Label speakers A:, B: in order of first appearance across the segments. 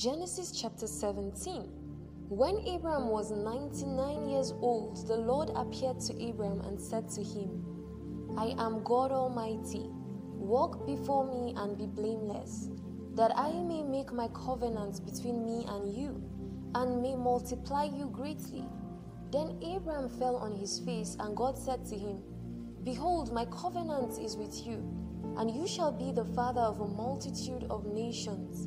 A: Genesis chapter 17. When Abram was 99 years old, the Lord appeared to Abram and said to him, I am God Almighty. Walk before me and be blameless, that I may make my covenant between me and you, and may multiply you greatly. Then Abram fell on his face, and God said to him, Behold, my covenant is with you, and you shall be the father of a multitude of nations.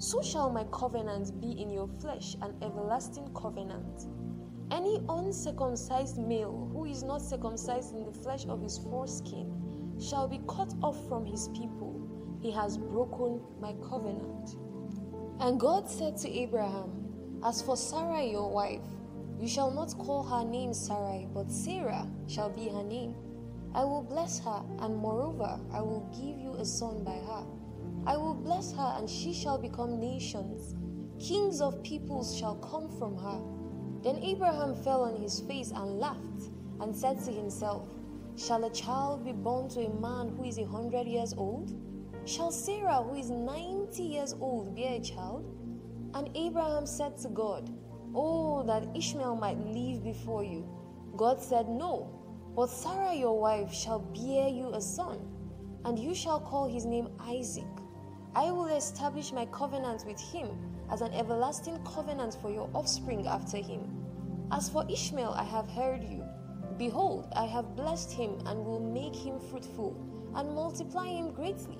A: so shall my covenant be in your flesh, an everlasting covenant. Any uncircumcised male who is not circumcised in the flesh of his foreskin shall be cut off from his people. He has broken my covenant. And God said to Abraham, As for Sarah your wife, you shall not call her name Sarai, but Sarah shall be her name. I will bless her, and moreover, I will give you a son by her. I will bless her, and she shall become nations. Kings of peoples shall come from her. Then Abraham fell on his face and laughed, and said to himself, Shall a child be born to a man who is a hundred years old? Shall Sarah, who is ninety years old, bear a child? And Abraham said to God, Oh, that Ishmael might live before you. God said, No, but Sarah your wife shall bear you a son, and you shall call his name Isaac. I will establish my covenant with him as an everlasting covenant for your offspring after him. As for Ishmael, I have heard you. Behold, I have blessed him and will make him fruitful and multiply him greatly.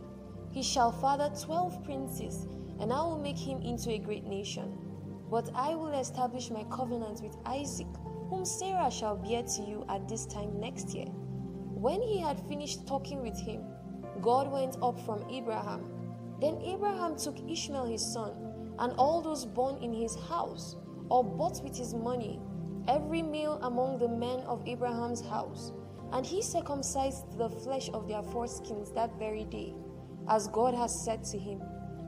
A: He shall father twelve princes, and I will make him into a great nation. But I will establish my covenant with Isaac, whom Sarah shall bear to you at this time next year. When he had finished talking with him, God went up from Abraham then Abraham took Ishmael his son, and all those born in his house, or bought with his money, every male among the men of Abraham's house, and he circumcised the flesh of their foreskins that very day, as God has said to him.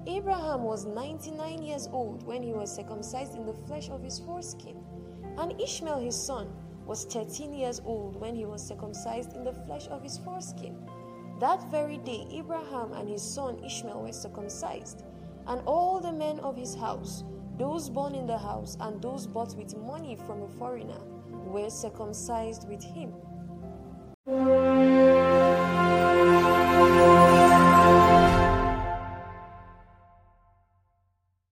A: Abraham was 99 years old when he was circumcised in the flesh of his foreskin, and Ishmael his son was 13 years old when he was circumcised in the flesh of his foreskin. That very day, Abraham and his son Ishmael were circumcised, and all the men of his house, those born in the house and those bought with money from a foreigner, were circumcised with him.